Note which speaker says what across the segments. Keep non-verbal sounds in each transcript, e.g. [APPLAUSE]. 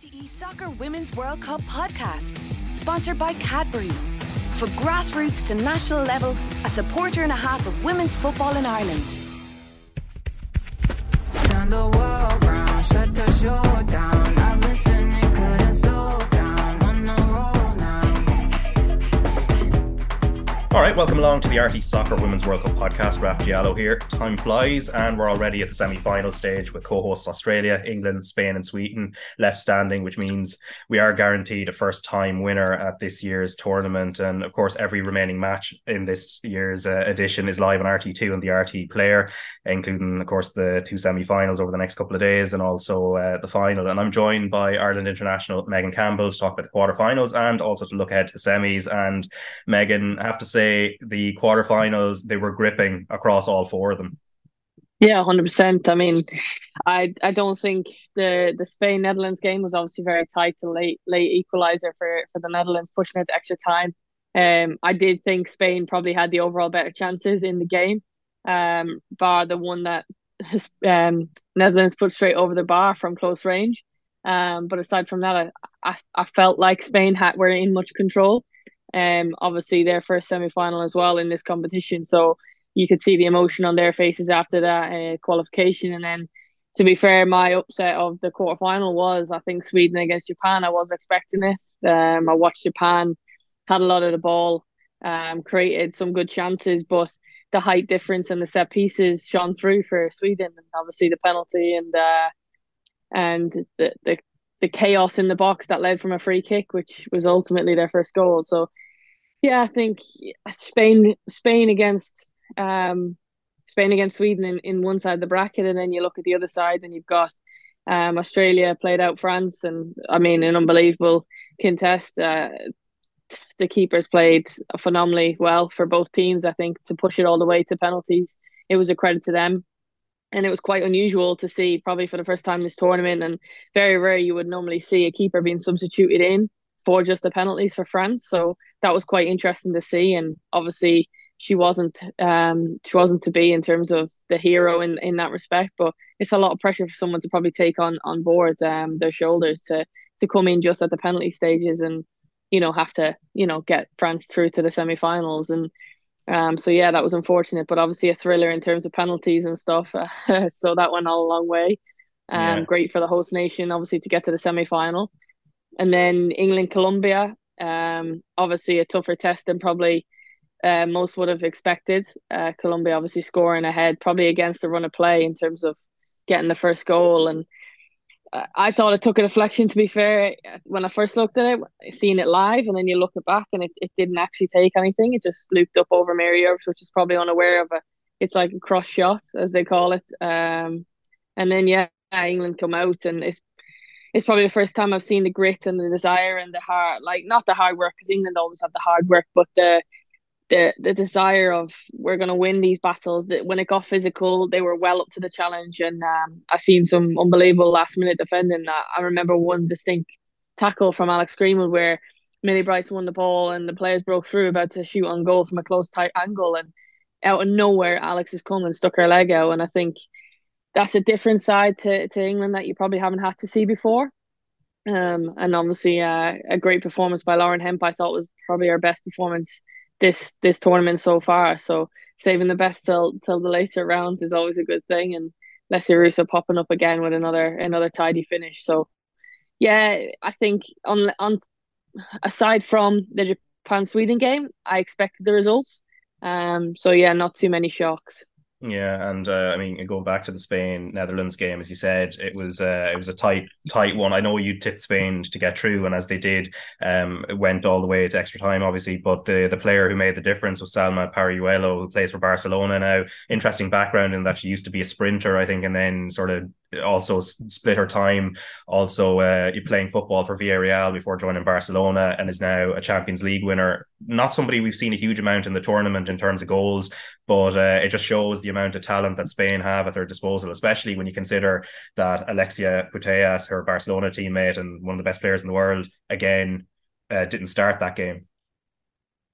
Speaker 1: RTE Soccer Women's World Cup podcast, sponsored by Cadbury. For grassroots to national level, a supporter and a half of women's football in Ireland.
Speaker 2: Turn the world round, shut the show
Speaker 3: All right, welcome along to the RTE Soccer Women's World Cup podcast. Raf Diallo here. Time flies, and we're already at the semi final stage with co hosts Australia, England, Spain, and Sweden left standing, which means we are guaranteed a first time winner at this year's tournament. And of course, every remaining match in this year's uh, edition is live on RTE2 and the RTE player, including, of course, the two semi finals over the next couple of days and also uh, the final. And I'm joined by Ireland international Megan Campbell to talk about the quarterfinals and also to look ahead to the semis. And Megan, I have to say, the quarterfinals, they were gripping across all four of them.
Speaker 4: Yeah, hundred percent. I mean, I I don't think the the Spain Netherlands game was obviously very tight. The late late equalizer for for the Netherlands pushing it to extra time. Um, I did think Spain probably had the overall better chances in the game. Um, bar the one that um Netherlands put straight over the bar from close range. Um, but aside from that, I, I I felt like Spain had were in much control. Um, obviously their first semi final as well in this competition, so you could see the emotion on their faces after that uh, qualification. And then, to be fair, my upset of the quarterfinal was I think Sweden against Japan. I wasn't expecting it. Um, I watched Japan had a lot of the ball, um, created some good chances, but the height difference and the set pieces shone through for Sweden, and obviously the penalty and uh, and the the the chaos in the box that led from a free kick, which was ultimately their first goal. So, yeah, I think Spain Spain against um, Spain against Sweden in, in one side of the bracket, and then you look at the other side, and you've got um, Australia played out France, and I mean an unbelievable contest. Uh, the keepers played phenomenally well for both teams. I think to push it all the way to penalties, it was a credit to them and it was quite unusual to see probably for the first time this tournament and very rare you would normally see a keeper being substituted in for just the penalties for France. So that was quite interesting to see and obviously she wasn't um she wasn't to be in terms of the hero in in that respect but it's a lot of pressure for someone to probably take on on board um their shoulders to to come in just at the penalty stages and you know have to you know get France through to the semi-finals. And um, so yeah, that was unfortunate, but obviously a thriller in terms of penalties and stuff. [LAUGHS] so that went all a long way. Um,
Speaker 3: Yeah.
Speaker 4: great for the host nation, obviously, to get to the semi final. And then England, Colombia, um, obviously a tougher test than probably uh, most would have expected. Uh, Colombia obviously scoring ahead, probably against the run of play in terms of getting the first goal. And I thought it took a deflection, to be fair, when I first looked at it, seeing it live, and then you look it back and it, it didn't actually take anything. It just looped up over Mary Earps, which is probably unaware of it. It's like a cross shot, as they call it. Um, and then, yeah, England come out, and it's it's probably the first time I've seen the grit and the desire and the hard, like not the hard work, because England always have the hard work, but the the the desire of we're going to win these battles. That when it got physical, they were well up to the challenge, and um, I seen some unbelievable last minute defending. I, I remember one distinct tackle from Alex Greenwood where Millie Bryce won the ball and the players broke through about to shoot on goal from a close tight angle, and out of nowhere, Alex has come and stuck her leg out, and I think that's a different side to, to England that you probably haven't had to see before. Um, and obviously uh, a great performance by Lauren Hemp. I thought was probably her best performance this this tournament so far. So saving the best till till the later rounds is always a good thing. And Alessia Russo popping up again with another another tidy finish. So yeah, I think on on aside from the Japan Sweden game, I expected the results. Um, so yeah, not too many shocks.
Speaker 3: Yeah, and uh, I mean, going back to the Spain Netherlands game, as you said, it was uh, it was a tight tight one. I know you tipped Spain to get through, and as they did, um, it went all the way to extra time, obviously. But the the player who made the difference was Salma Paralluelo, who plays for Barcelona now. Interesting background in that she used to be a sprinter, I think, and then sort of also split her time also uh, playing football for Villarreal before joining Barcelona and is now a Champions League winner. Not somebody we've seen a huge amount in the tournament in terms of goals, but uh, it just shows the amount of talent that Spain have at their disposal, especially when you consider that Alexia Putellas, her Barcelona teammate and one of the best players in the world, again uh, didn't start that game.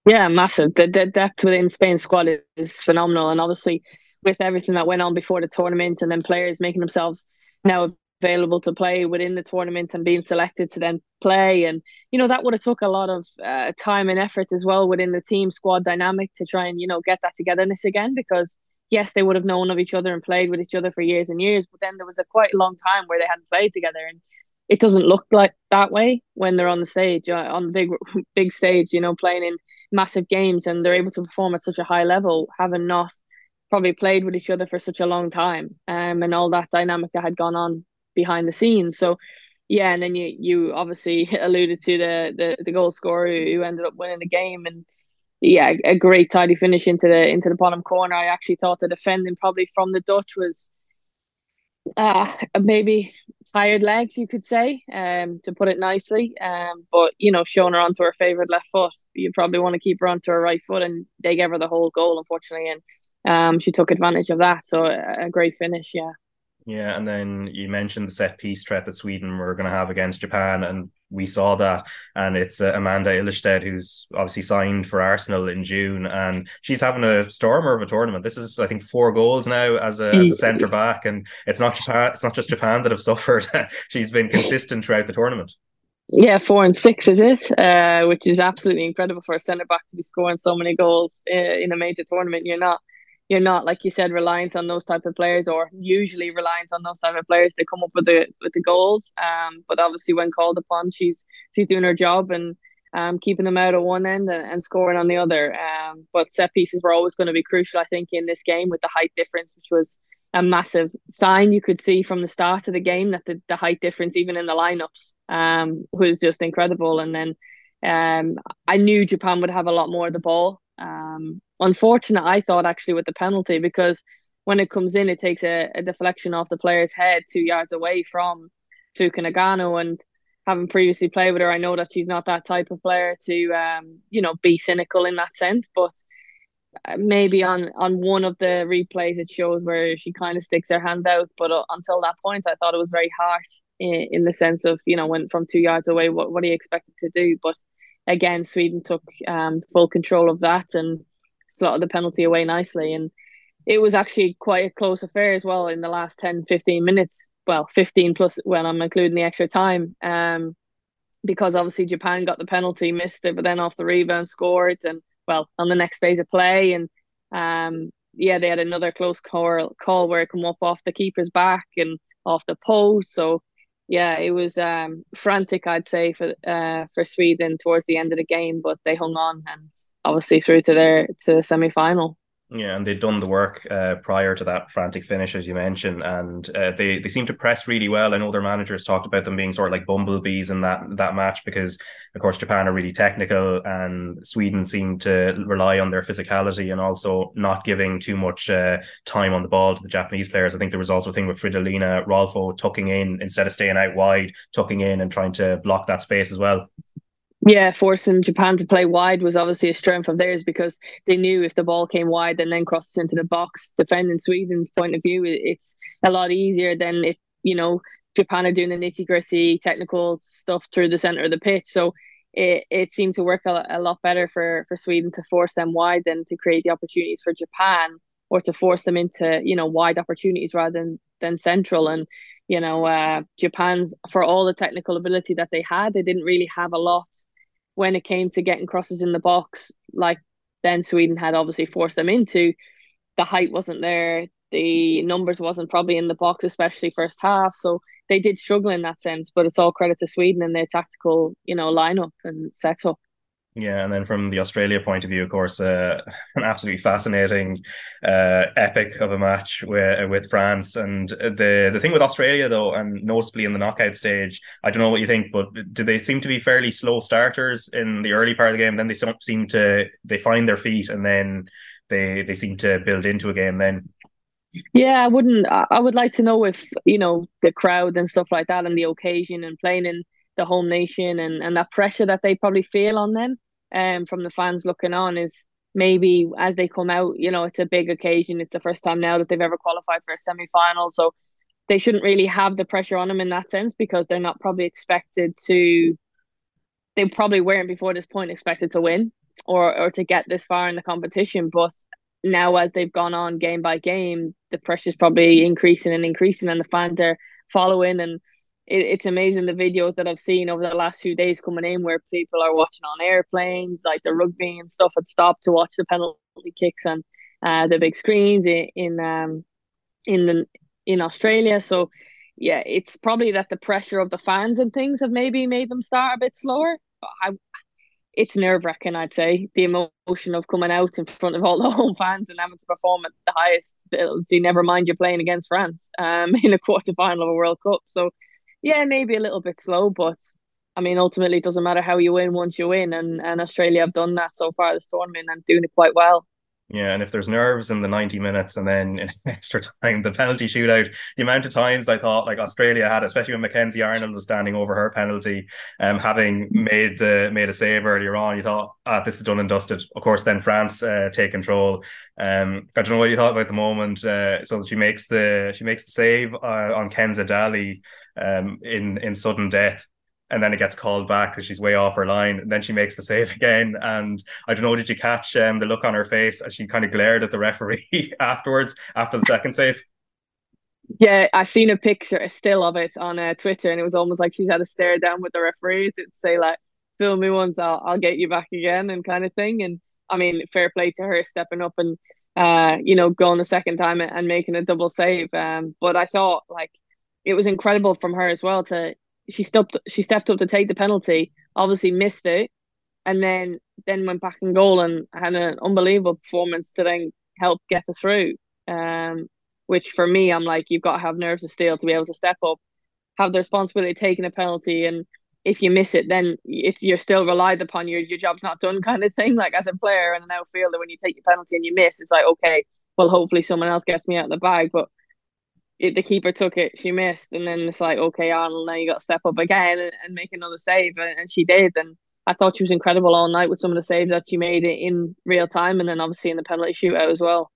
Speaker 4: Yeah, massive. The, the depth within Spain's squad is, is phenomenal, and obviously with everything that went on before the tournament, and then players making themselves now available to play within the tournament and being selected to then play. And you know that would have took a lot of uh, time and effort as well within the team squad dynamic to try and you know get that togetherness again because yes they would have known of each other and played with each other for years and years but then there was a quite long time where they hadn't played together and it doesn't look like that way when they're on the stage uh, on the big [LAUGHS] big stage you know playing in massive games and they're able to perform at such a high level having not probably played with each other for such a long time um, and all that dynamic that had gone on behind the scenes. So yeah, and then you you obviously [LAUGHS] alluded to the the, the goal scorer who ended up winning the game and yeah, a great tidy finish into the into the bottom corner. I actually thought the defending probably from the Dutch was uh maybe tired legs you could say um to put it nicely. Um but you know showing her onto her favorite left foot you probably want to keep her onto her right foot and they gave her the whole goal unfortunately and um she took advantage of that. So a, great finish yeah.
Speaker 3: Yeah, and then you mentioned the set piece threat that Sweden were going to have against Japan, and we saw that. And it's uh, Amanda Ilestedt, who's obviously signed for Arsenal in June, and she's having a stormer of a tournament. This is, I think, four goals now as a, as a centre back, and it's not Japan. It's not just Japan that have suffered. [LAUGHS] she's been consistent throughout the tournament.
Speaker 4: Yeah, four and six is it, uh, which is absolutely incredible for a centre back to be scoring so many goals uh, in a major tournament. You're not you're not like you said reliant on those type of players or usually reliant on those type of players to come up with the with the goals. Um but obviously when called upon she's she's doing her job and um keeping them out at one end and, and scoring on the other. Um but set pieces were always going to be crucial I think in this game with the height difference which was a massive sign you could see from the start of the game that the, the height difference even in the lineups um was just incredible. And then um I knew Japan would have a lot more of the ball. Um unfortunate, I thought, actually, with the penalty because when it comes in, it takes a, a deflection off the player's head two yards away from Fuka Nagano. And having previously played with her, I know that she's not that type of player to, um, you know, be cynical in that sense. But uh, maybe on on one of the replays, it shows where she kind of sticks her hand out. But uh, until that point, I thought it was very harsh in, in the sense of, you know, when from two yards away, what, what are you expected to do? But again, Sweden took um, full control of that and slotted the penalty away nicely. And it was actually quite a close affair as well in the last 10, 15 minutes. Well, 15 plus when I'm including the extra time. Um, because obviously Japan got the penalty, missed it, but then off the rebound scored and well on the next phase of play and um yeah they had another close call call where it come up off the keeper's back and off the post. So yeah, it was um frantic I'd say for uh for Sweden towards the end of the game, but they hung on and obviously through to their to the semi final.
Speaker 3: Yeah, and they'd done the work uh, prior to that frantic finish, as you mentioned, and uh, they they seem to press really well. I know their managers talked about them being sort of like bumblebees in that that match because, of course, Japan are really technical, and Sweden seemed to rely on their physicality and also not giving too much uh, time on the ball to the Japanese players. I think there was also a thing with Fridolina Rolfo tucking in instead of staying out wide, tucking in and trying to block that space as well.
Speaker 4: Yeah, forcing Japan to play wide was obviously a strength of theirs because they knew if the ball came wide and then crosses into the box, defending Sweden's point of view, it's a lot easier than if, you know, Japan are doing the nitty gritty technical stuff through the center of the pitch. So it, it seemed to work a, a lot better for, for Sweden to force them wide than to create the opportunities for Japan or to force them into, you know, wide opportunities rather than, than central. And, you know, uh, Japan, for all the technical ability that they had, they didn't really have a lot when it came to getting crosses in the box, like then Sweden had obviously forced them into, the height wasn't there, the numbers wasn't probably in the box, especially first half. So they did struggle in that sense, but it's all credit to Sweden and their tactical, you know, lineup and setup.
Speaker 3: Yeah, and then from the Australia point of view, of course, uh, [LAUGHS] an absolutely fascinating uh, epic of a match with with France. And the the thing with Australia, though, and noticeably in the knockout stage, I don't know what you think, but do they seem to be fairly slow starters in the early part of the game? Then they seem to they find their feet, and then they they seem to build into a game. Then
Speaker 4: yeah, I wouldn't. I would like to know if you know the crowd and stuff like that, and the occasion, and playing in the home nation, and and that pressure that they probably feel on them um, from the fans looking on is maybe as they come out, you know, it's a big occasion. It's the first time now that they've ever qualified for a semi final. So they shouldn't really have the pressure on them in that sense because they're not probably expected to, they probably weren't before this point expected to win or, or to get this far in the competition. But now as they've gone on game by game, the pressure's probably increasing and increasing and the fans are, following and it, it's amazing the videos that I've seen over the last few days coming in where people are watching on airplanes, like the rugby and stuff had stopped to watch the penalty kicks and uh, the big screens in, in um in the in Australia. So yeah, it's probably that the pressure of the fans and things have maybe made them start a bit slower. But I it's nerve wracking, I'd say. The emotion of coming out in front of all the [LAUGHS] home fans and having to perform at the highest ability, never mind you're playing against France um, [LAUGHS] in a quarter final of a World Cup. So yeah, maybe a little bit slow, but I mean, ultimately, it doesn't matter how you win once you win, and and Australia have done that so far this tournament and doing it quite well.
Speaker 3: Yeah, and if there's nerves in the 90 minutes and then in [LAUGHS] extra time, the penalty shootout, the amount of times I thought like Australia had, especially when Mackenzie Arnold was standing over her penalty, um, having made the made a save earlier on, you thought, ah, this is done and dusted. Of course, then France uh, take control. Um, I don't know what you thought about the moment. Uh, so she makes the she makes the save uh, on Kenza Dali um, in in sudden death and then it gets called back because she's way off her line. And then she makes the save [LAUGHS] again. And I don't know, did you catch um, the look on her face as she kind of glared at the referee [LAUGHS] afterwards after the second save?
Speaker 4: Yeah, I seen a picture, a still of it on uh, Twitter, and it was almost like she's had a stare down with the referee to say like, "Film me once, I'll I'll get you back again," and kind of thing. And I mean, fair play to her stepping up and uh, you know, going a second time and making a double save. Um, but I thought like it was incredible from her as well to she stepped she stepped up to take the penalty, obviously missed it, and then then went back in goal and had an unbelievable performance to then help get us through. Um, which for me, I'm like, you've got to have nerves of steel to be able to step up, have the responsibility of taking a penalty, and if you miss it, then if you're still relied upon, your your job's not done, [LAUGHS] kind of thing. Like as a player and an outfielder, when you take your penalty and you miss, it's like okay, well, hopefully someone else gets me out of the bag, but it, the keeper took it, she missed, and then it's like, okay, Arnold, now you got to step up again and, and make another save, and, and, she did. And I thought she was incredible all night with some of the saves that she made in real time, and then obviously in the penalty shootout as well.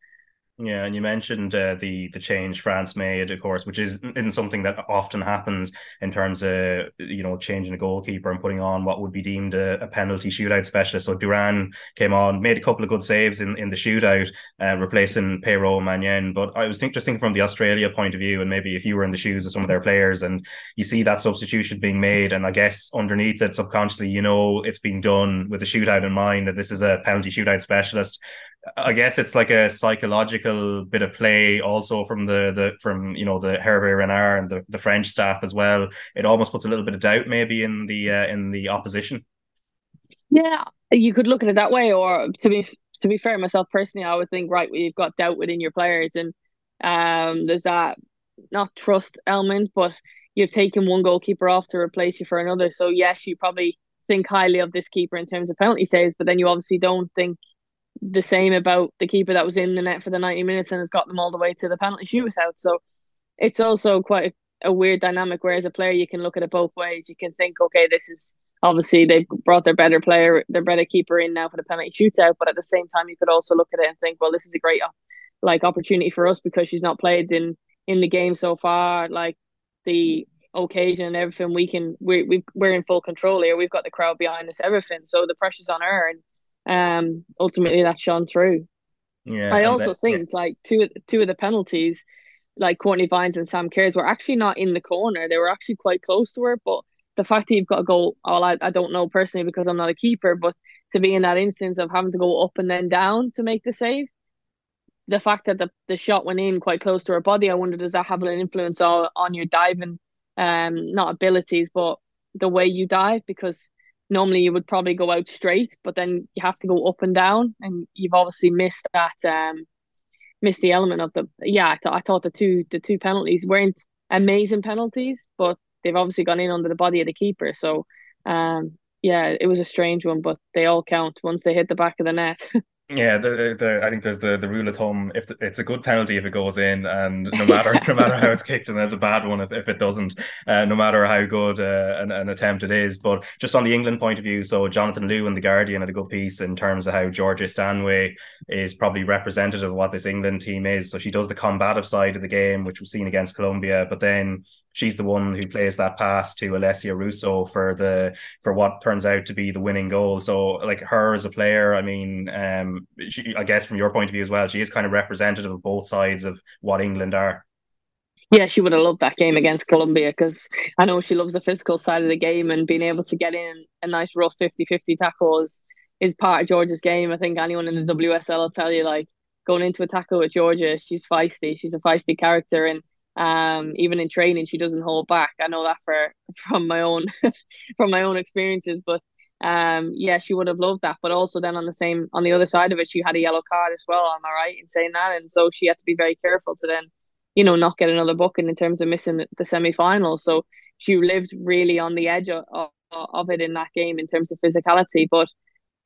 Speaker 3: Yeah, and you mentioned uh, the the change France made, of course, which is in something that often happens in terms of you know changing a goalkeeper and putting on what would be deemed a, a penalty shootout specialist. So Durand came on, made a couple of good saves in, in the shootout, uh, replacing Peyraud-Magnin. But I was think, just thinking from the Australia point of view, and maybe if you were in the shoes of some of their players, and you see that substitution being made, and I guess underneath it subconsciously, you know, it's being done with the shootout in mind that this is a penalty shootout specialist. I guess it's like a psychological bit of play also from the the from you know the Hervé Renard and the, the French staff as well. It almost puts a little bit of doubt maybe in the uh, in the opposition.
Speaker 4: Yeah, you could look at it that way, or to be to be fair, myself personally, I would think right, you've got doubt within your players, and um, there's that not trust element, but you've taken one goalkeeper off to replace you for another. So yes, you probably think highly of this keeper in terms of penalty saves, but then you obviously don't think the same about the keeper that was in the net for the 90 minutes and has got them all the way to the penalty shootout. So it's also quite a, a weird dynamic. Where as a player, you can look at it both ways. You can think, okay, this is obviously they've brought their better player, their better keeper in now for the penalty shootout. But at the same time, you could also look at it and think, well, this is a great like opportunity for us because she's not played in in the game so far. Like the occasion and everything, we can we we we're in full control here. We've got the crowd behind us, everything. So the pressure's on her and um, ultimately that shone through.
Speaker 3: Yeah,
Speaker 4: I also that, think yeah. like two two of the penalties, like Courtney Vines and Sam Kerrs, were actually not in the corner. They were actually quite close to her. But the fact that you've got to go, all I, I don't know personally because I'm not a keeper, but to be in that instance of having to go up and then down to make the save, the fact that the, the shot went in quite close to her body, I wonder does that have an influence on, on your diving, um, not abilities, but the way you dive because normally you would probably go out straight, but then you have to go up and down, and you've obviously missed that um missed the element of the yeah. I thought I thought the two the two penalties weren't amazing penalties, but they've obviously gone in under the body of the keeper. So um yeah, it was a strange one, but they all count once they hit the back of the net. [LAUGHS]
Speaker 3: Yeah, the, the, I think there's the, the rule of thumb. If the, it's a good penalty if it goes in, and no matter no matter how it's kicked, and it's a bad one if, if it doesn't, uh, no matter how good uh, an, an attempt it is. But just on the England point of view, so Jonathan Liew in the Guardian had a good piece in terms of how Georgia Stanway is probably representative of what this England team is. So she does the combative side of the game, which was seen against Colombia, but then she's the one who plays that pass to Alessia Russo for the for what turns out to be the winning goal. So like her as a player, I mean, um, she, I guess from your point of view as well, she is kind of representative of both sides of what England are.
Speaker 4: Yeah, she would have loved that game against Colombia because I know she loves the physical side of the game and being able to get in a nice rough 50 50 tackle is, is part of Georgia's game. I think anyone in the WSL will tell you, like, going into a tackle with Georgia, she's feisty. She's a feisty character. And um, even in training, she doesn't hold back. I know that for from my own [LAUGHS] from my own experiences. But um, yeah, she would have loved that. But also then on the same on the other side of it, she had a yellow card as well. Am I right in saying that? And so she had to be very careful to then you know, not get another booking in terms of missing the semi final. So she lived really on the edge of, of it in that game in terms of physicality. But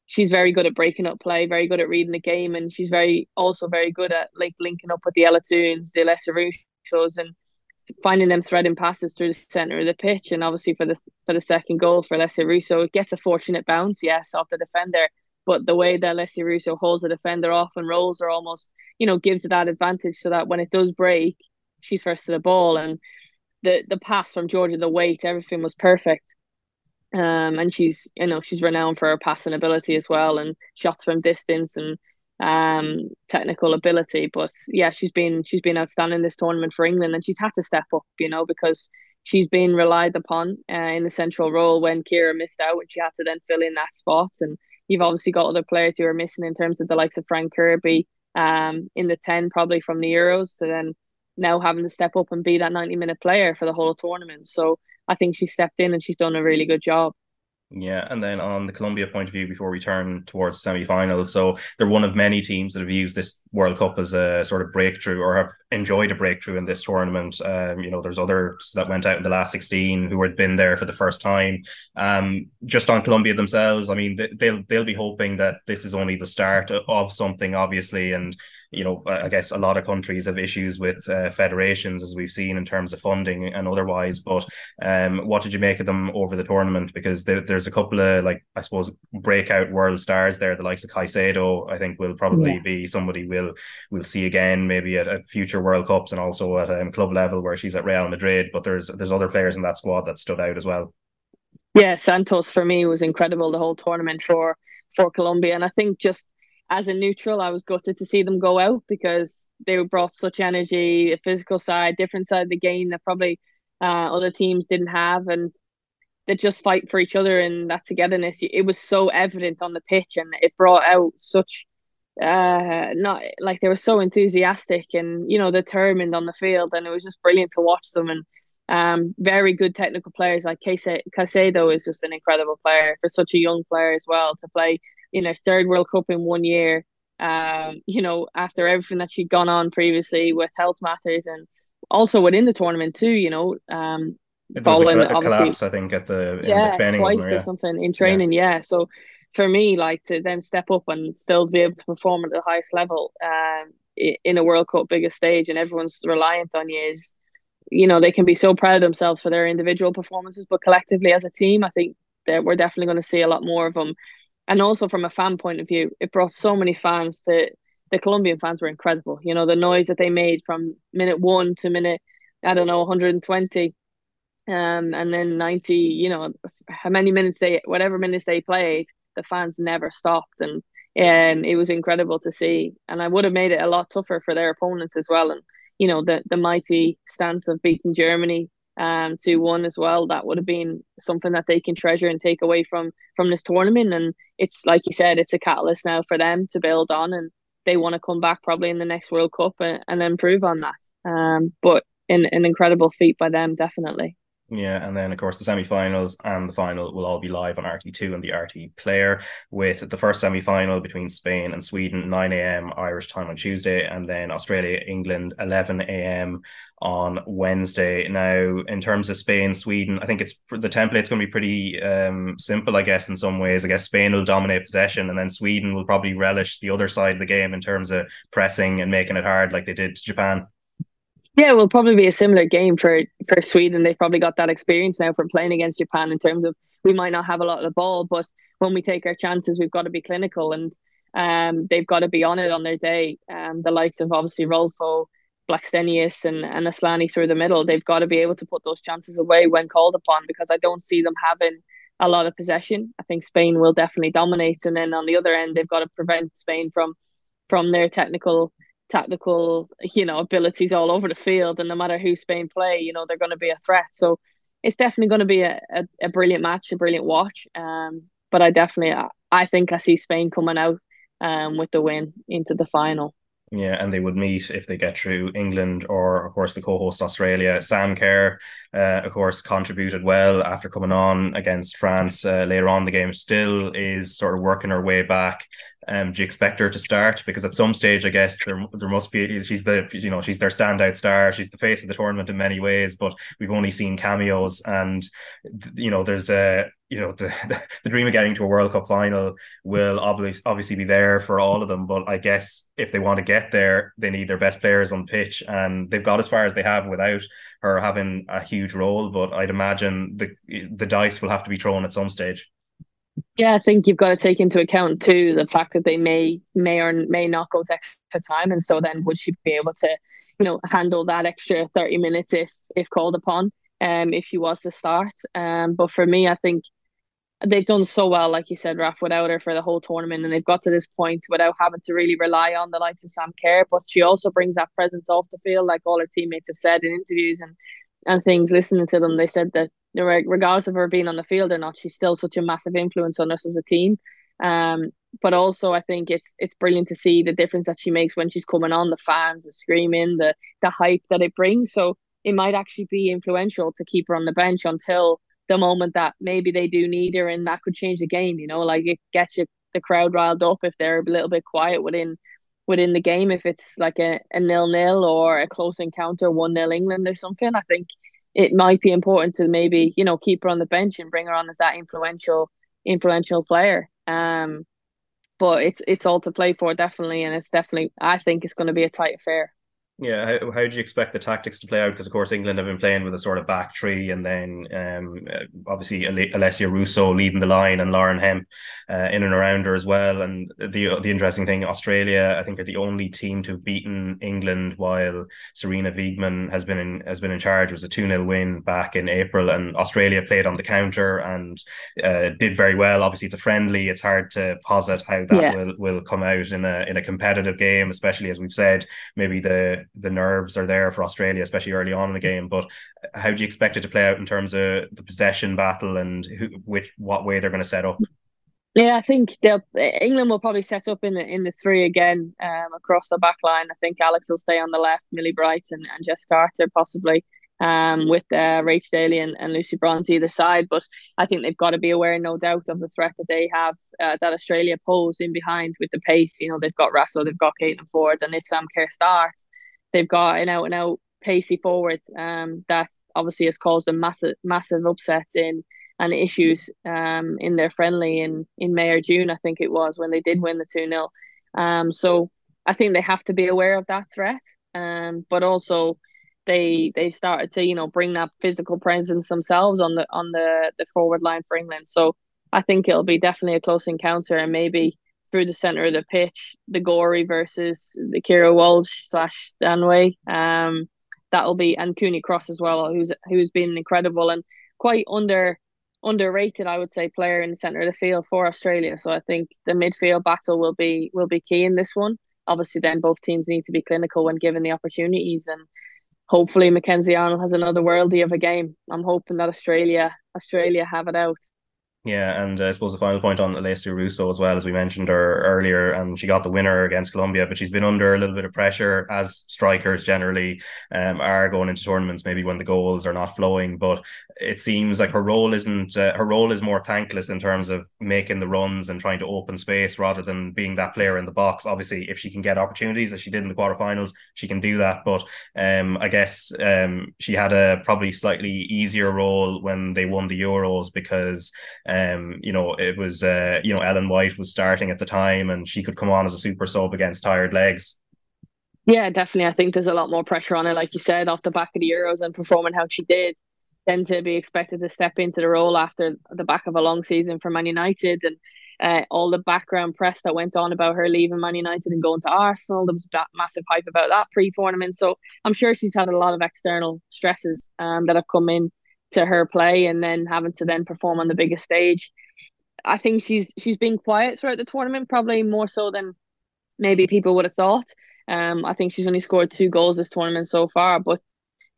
Speaker 4: she's very good at breaking up play, very good at reading the game, and she's very also very good at like linking up with the Ella Toones, the Alessia Russos, and finding them threading passes through the center of the pitch. And obviously for the for the second goal for Alessia Russo, it gets a fortunate bounce, yes, off the defender. But the way that Alessia Russo holds the defender off and rolls her almost, you know, gives her that advantage so that when it does break, she's first to the ball. And the the pass from Georgia, the weight, everything was perfect. Um, and she's you know she's renowned for her passing ability as well and shots from distance and um technical ability. But yeah, she's been she's been outstanding this tournament for England and she's had to step up, you know, because she's been relied upon uh, in the central role when Keira missed out and she had to then fill in that spot and You've obviously got other players who are missing in terms of the likes of Fran Kirby um, in the 10, probably from the Euros, to then now having to step up and be that 90 minute player for the whole tournament. So I think she stepped in and she's done a really good job.
Speaker 3: Yeah, and then on the Colombia point of view, before we turn towards semi-finals, so they're one of many teams that have used this World Cup as a sort of breakthrough or have enjoyed a breakthrough in this tournament. Um, you know, there's others that went out in the last 16 who had been there for the first time. Um, just on Colombia themselves, I mean, they'll they'll be hoping that this is only the start of something, obviously, and you know, I guess a lot of countries have issues with uh, federations, as we've seen in terms of funding and otherwise. But um, what did you make of them over the tournament? Because there, there's a couple of like I suppose breakout world stars there, the likes of Caicedo. I think will probably yeah. be somebody we'll we'll see again, maybe at, at future World Cups and also at um, club level where she's at Real Madrid. But there's there's other players in that squad that stood out as well.
Speaker 4: Yeah, Santos for me was incredible the whole tournament for for Colombia, and I think just as a neutral, I was gutted to see them go out because they brought such energy, a physical side, different side of the game that probably uh, other teams didn't have, and they just fight for each other and that togetherness. It was so evident on the pitch, and it brought out such uh not like they were so enthusiastic and you know determined on the field and it was just brilliant to watch them. And um very good technical players. Like Caicedo is just an incredible player for such a young player as well to play in her third World Cup in one year. Um, you know, after everything that she'd gone on previously with health matters and also within the tournament too, you know, um,
Speaker 3: it was following a, a collapse, I think, at the
Speaker 4: yeah
Speaker 3: the training,
Speaker 4: twice or something in training. Yeah. yeah. so for me, like to then step up and still be able to perform at the highest level, um, in a World Cup biggest stage, and everyone's reliant on you is, you know, they can be so proud of themselves for their individual performances, but collectively as a team, I think that we're definitely going to see a lot more of them and also from a fan point of view, it brought so many fans that the Colombian fans were incredible. You know, the noise that they made from minute one to minute, I don't know, 120, um, and then 90, you know, how many minutes they, whatever minutes they played, the fans never stopped. And um, it was incredible to see. And I would have made it a lot tougher for their opponents as well. And, you know, the, the mighty stance of beating Germany um two one as well that would have been something that they can treasure and take away from from this tournament. And it's like you said it's a catalyst now for them to build on and they want to come back probably in the next world cup and, and improve on that. Um but in an incredible feat by them definitely
Speaker 3: yeah, and then of course the semi-finals and the final will all be live on RTE2 and the RTE player with the first semi-final between Spain and Sweden 9 a.m. Irish time on Tuesday and then Australia England 11 a.m. on Wednesday. Now, in terms of Spain Sweden, I think it's the template's going to be pretty um, simple I guess in some ways. I guess Spain will dominate possession and then Sweden will probably relish the other side of the game in terms of pressing and making it hard like they did to Japan.
Speaker 4: Yeah, it will probably be a similar game for for Sweden. They've probably got that experience now from playing against Japan in terms of we might not have a lot of the ball, but when we take our chances, we've got to be clinical and um, they've got to be on it on their day. Um, the likes of obviously Rolfo, Blackstenius and, and Aslani through the middle, they've got to be able to put those chances away when called upon because I don't see them having a lot of possession. I think Spain will definitely dominate. And then on the other end, they've got to prevent Spain from from their technical tactical, you know, abilities all over the field, and no matter who Spain play, you know, they're going to be a threat. So it's definitely going to be a, a, a brilliant match, a brilliant watch. Um, but I definitely, I, I think I see Spain coming out um with the win into the final.
Speaker 3: Yeah, and they would meet if they get through England or, of course, the co-host Australia. Sam Kerr, uh, of course, contributed well after coming on against France uh, later on the game. Still is sort of working her way back. Um, do you expect her to start? Because at some stage, I guess there there must be. She's the you know she's their standout star. She's the face of the tournament in many ways, but we've only seen cameos, and you know there's a you know [LAUGHS] the the dream of getting to a World Cup final will obviously obviously be there for all of them. But I guess if they want to get there, they need their best players on pitch, and they've got as far as they have without her having a huge role. But I'd imagine the the dice will have to be thrown at some stage.
Speaker 4: Yeah, I think you've got to take into account too the fact that they may may or may not go to extra time, and so then would she be able to, you know, handle that extra thirty minutes if if called upon, um, if she was to start. Um, but for me, I think they've done so well, like you said, Raf, without her for the whole tournament, and they've got to this point without having to really rely on the likes of Sam Kerr. But she also brings that presence off the field, like all her teammates have said in interviews and and things. Listening to them, they said that regardless of her being on the field or not, she's still such a massive influence on us as a team. Um, but also I think it's it's brilliant to see the difference that she makes when she's coming on, the fans, the screaming, the the hype that it brings. So it might actually be influential to keep her on the bench until the moment that maybe they do need her and that could change the game, you know, like it gets you the crowd riled up if they're a little bit quiet within within the game if it's like a, a nil nil or a close encounter one nil England or something. I think it might be important to maybe you know keep her on the bench and bring her on as that influential influential player. Um, but it's it's all to play for definitely, and it's definitely I think it's going to be a tight affair.
Speaker 3: Yeah, how, how do you expect the tactics to play out? Because of course England have been playing with a sort of back three, and then um, uh, obviously Alessia Russo leading the line, and Lauren Hemp uh, in and around her as well. And the the interesting thing, Australia, I think, are the only team to have beaten England while Sarina Wiegman has been in has been in charge. It was a two 0 win back in April, and Australia played on the counter and uh, did very well. Obviously, it's a friendly. It's hard to posit how that yeah. will will come out in a in a competitive game, especially as we've said, maybe the the nerves are there for Australia, especially early on in the game. But how do you expect it to play out in terms of the possession battle and who, which what way they're going to set up?
Speaker 4: Yeah, I think they'll England will probably set up in the in the three again um, across the back line. I think Alex will stay on the left, Millie Bright and, and Jess Carter possibly um, with uh, Rach Daly and, and Lucy Bronze either side. But I think they've got to be aware, no doubt, of the threat that they have uh, that Australia pose in behind with the pace. You know, they've got Russell, they've got Caitlin Foord, and if Sam Kerr starts, they've got an out and out pacey forward um, that obviously has caused a massive massive upset in and issues um, in their friendly in in May or June I think it was when they did win the 2 0 um, so I think they have to be aware of that threat um, but also they they started to you know bring that physical presence themselves on the on the the forward line for England. So I think it'll be definitely a close encounter and maybe through the center of the pitch, the Gorry versus the Keira Walsh slash Stanway. Um, that'll be and Cooney Cross as well, who's who's been incredible and quite under underrated, I would say, player in the center of the field for Australia. So I think the midfield battle will be will be key in this one. Obviously, then both teams need to be clinical when given the opportunities, and hopefully Mackenzie Arnold has another worldie of a game. I'm hoping that Australia Australia have it out.
Speaker 3: Yeah, and uh, I suppose the final point on Alessia Russo as well, as we mentioned her earlier, and she got the winner against Colombia, but she's been under a little bit of pressure as strikers generally um, are going into tournaments, maybe when the goals are not flowing. But it seems like her role isn't uh, her role is more thankless in terms of making the runs and trying to open space rather than being that player in the box. Obviously, if she can get opportunities as she did in the quarterfinals, she can do that. But um, I guess um, she had a probably slightly easier role when they won the Euros because. Um, you know, it was uh, you know, Ellen White was starting at the time and she could come on as a super sub against tired legs.
Speaker 4: Yeah, definitely. I think there's a lot more pressure on her, like you said, off the back of the Euros and performing how she did, than to be expected to step into the role after the back of a long season for Man United and uh, all the background press that went on about her leaving Man United and going to Arsenal. There was that massive hype about that pre-tournament. So I'm sure she's had a lot of external stresses um, that have come in to her play and then having to then perform on the biggest stage. I think she's she's been quiet throughout the tournament, probably more so than maybe people would have thought. Um, I think she's only scored two goals this tournament so far, but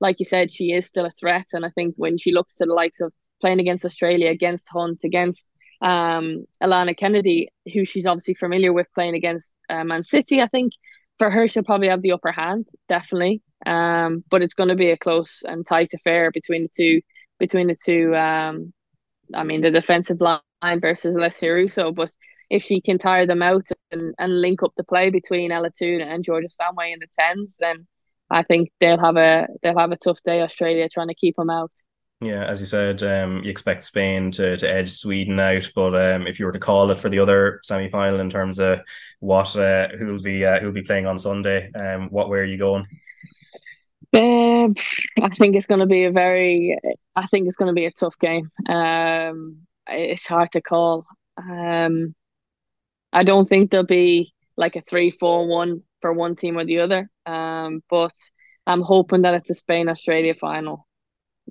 Speaker 4: like you said, she is still a threat. And I think when she looks to the likes of playing against Australia, against Hunt, against um, Alana Kennedy, who she's obviously familiar with playing against uh, Man City, I think for her she'll probably have the upper hand, definitely. Um, but it's going to be a close and tight affair between the two. Between the two, um, I mean, the defensive line versus Alessia Russo, but if she can tire them out and, and link up the play between Ella Toone and Georgia Stanway in the tens, then I think they'll have a they'll have a tough day. Australia trying to keep them out.
Speaker 3: Yeah, as you said, um, you expect Spain to, to edge Sweden out, but um, if you were to call it for the other semi final in terms of what uh, who'll be uh, who'll be playing on Sunday, um, what way are you going?
Speaker 4: Um, I think it's going to be a very, I think it's going to be a tough game. Um, it's hard to call. Um, I don't think there'll be like a three, four, one for one team or the other. Um, but I'm hoping that it's a Spain Australia final.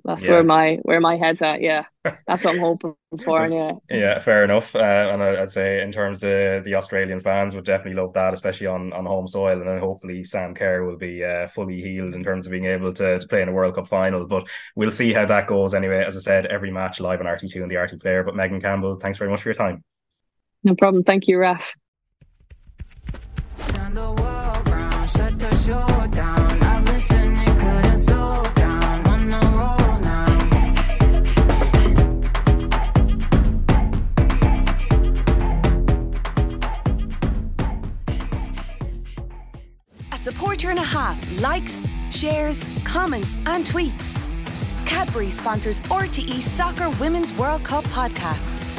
Speaker 4: That's yeah. where my where my head's at. Yeah, that's what I'm hoping for. [LAUGHS] Yeah,
Speaker 3: yeah, fair enough. Uh, and I'd say in terms of the Australian fans would definitely love that, especially on, on home soil. And then hopefully Sam Kerr will be uh, fully healed in terms of being able to, to play in a World Cup final. But we'll see how that goes. Anyway, as I said, every match live on RTE2 and the RTE Player. But Megan Campbell, thanks very much for your time.
Speaker 4: No problem. Thank you, Raf.
Speaker 1: Supporter and a half likes, shares, comments, and tweets. Cadbury sponsors RTE Soccer Women's World Cup podcast.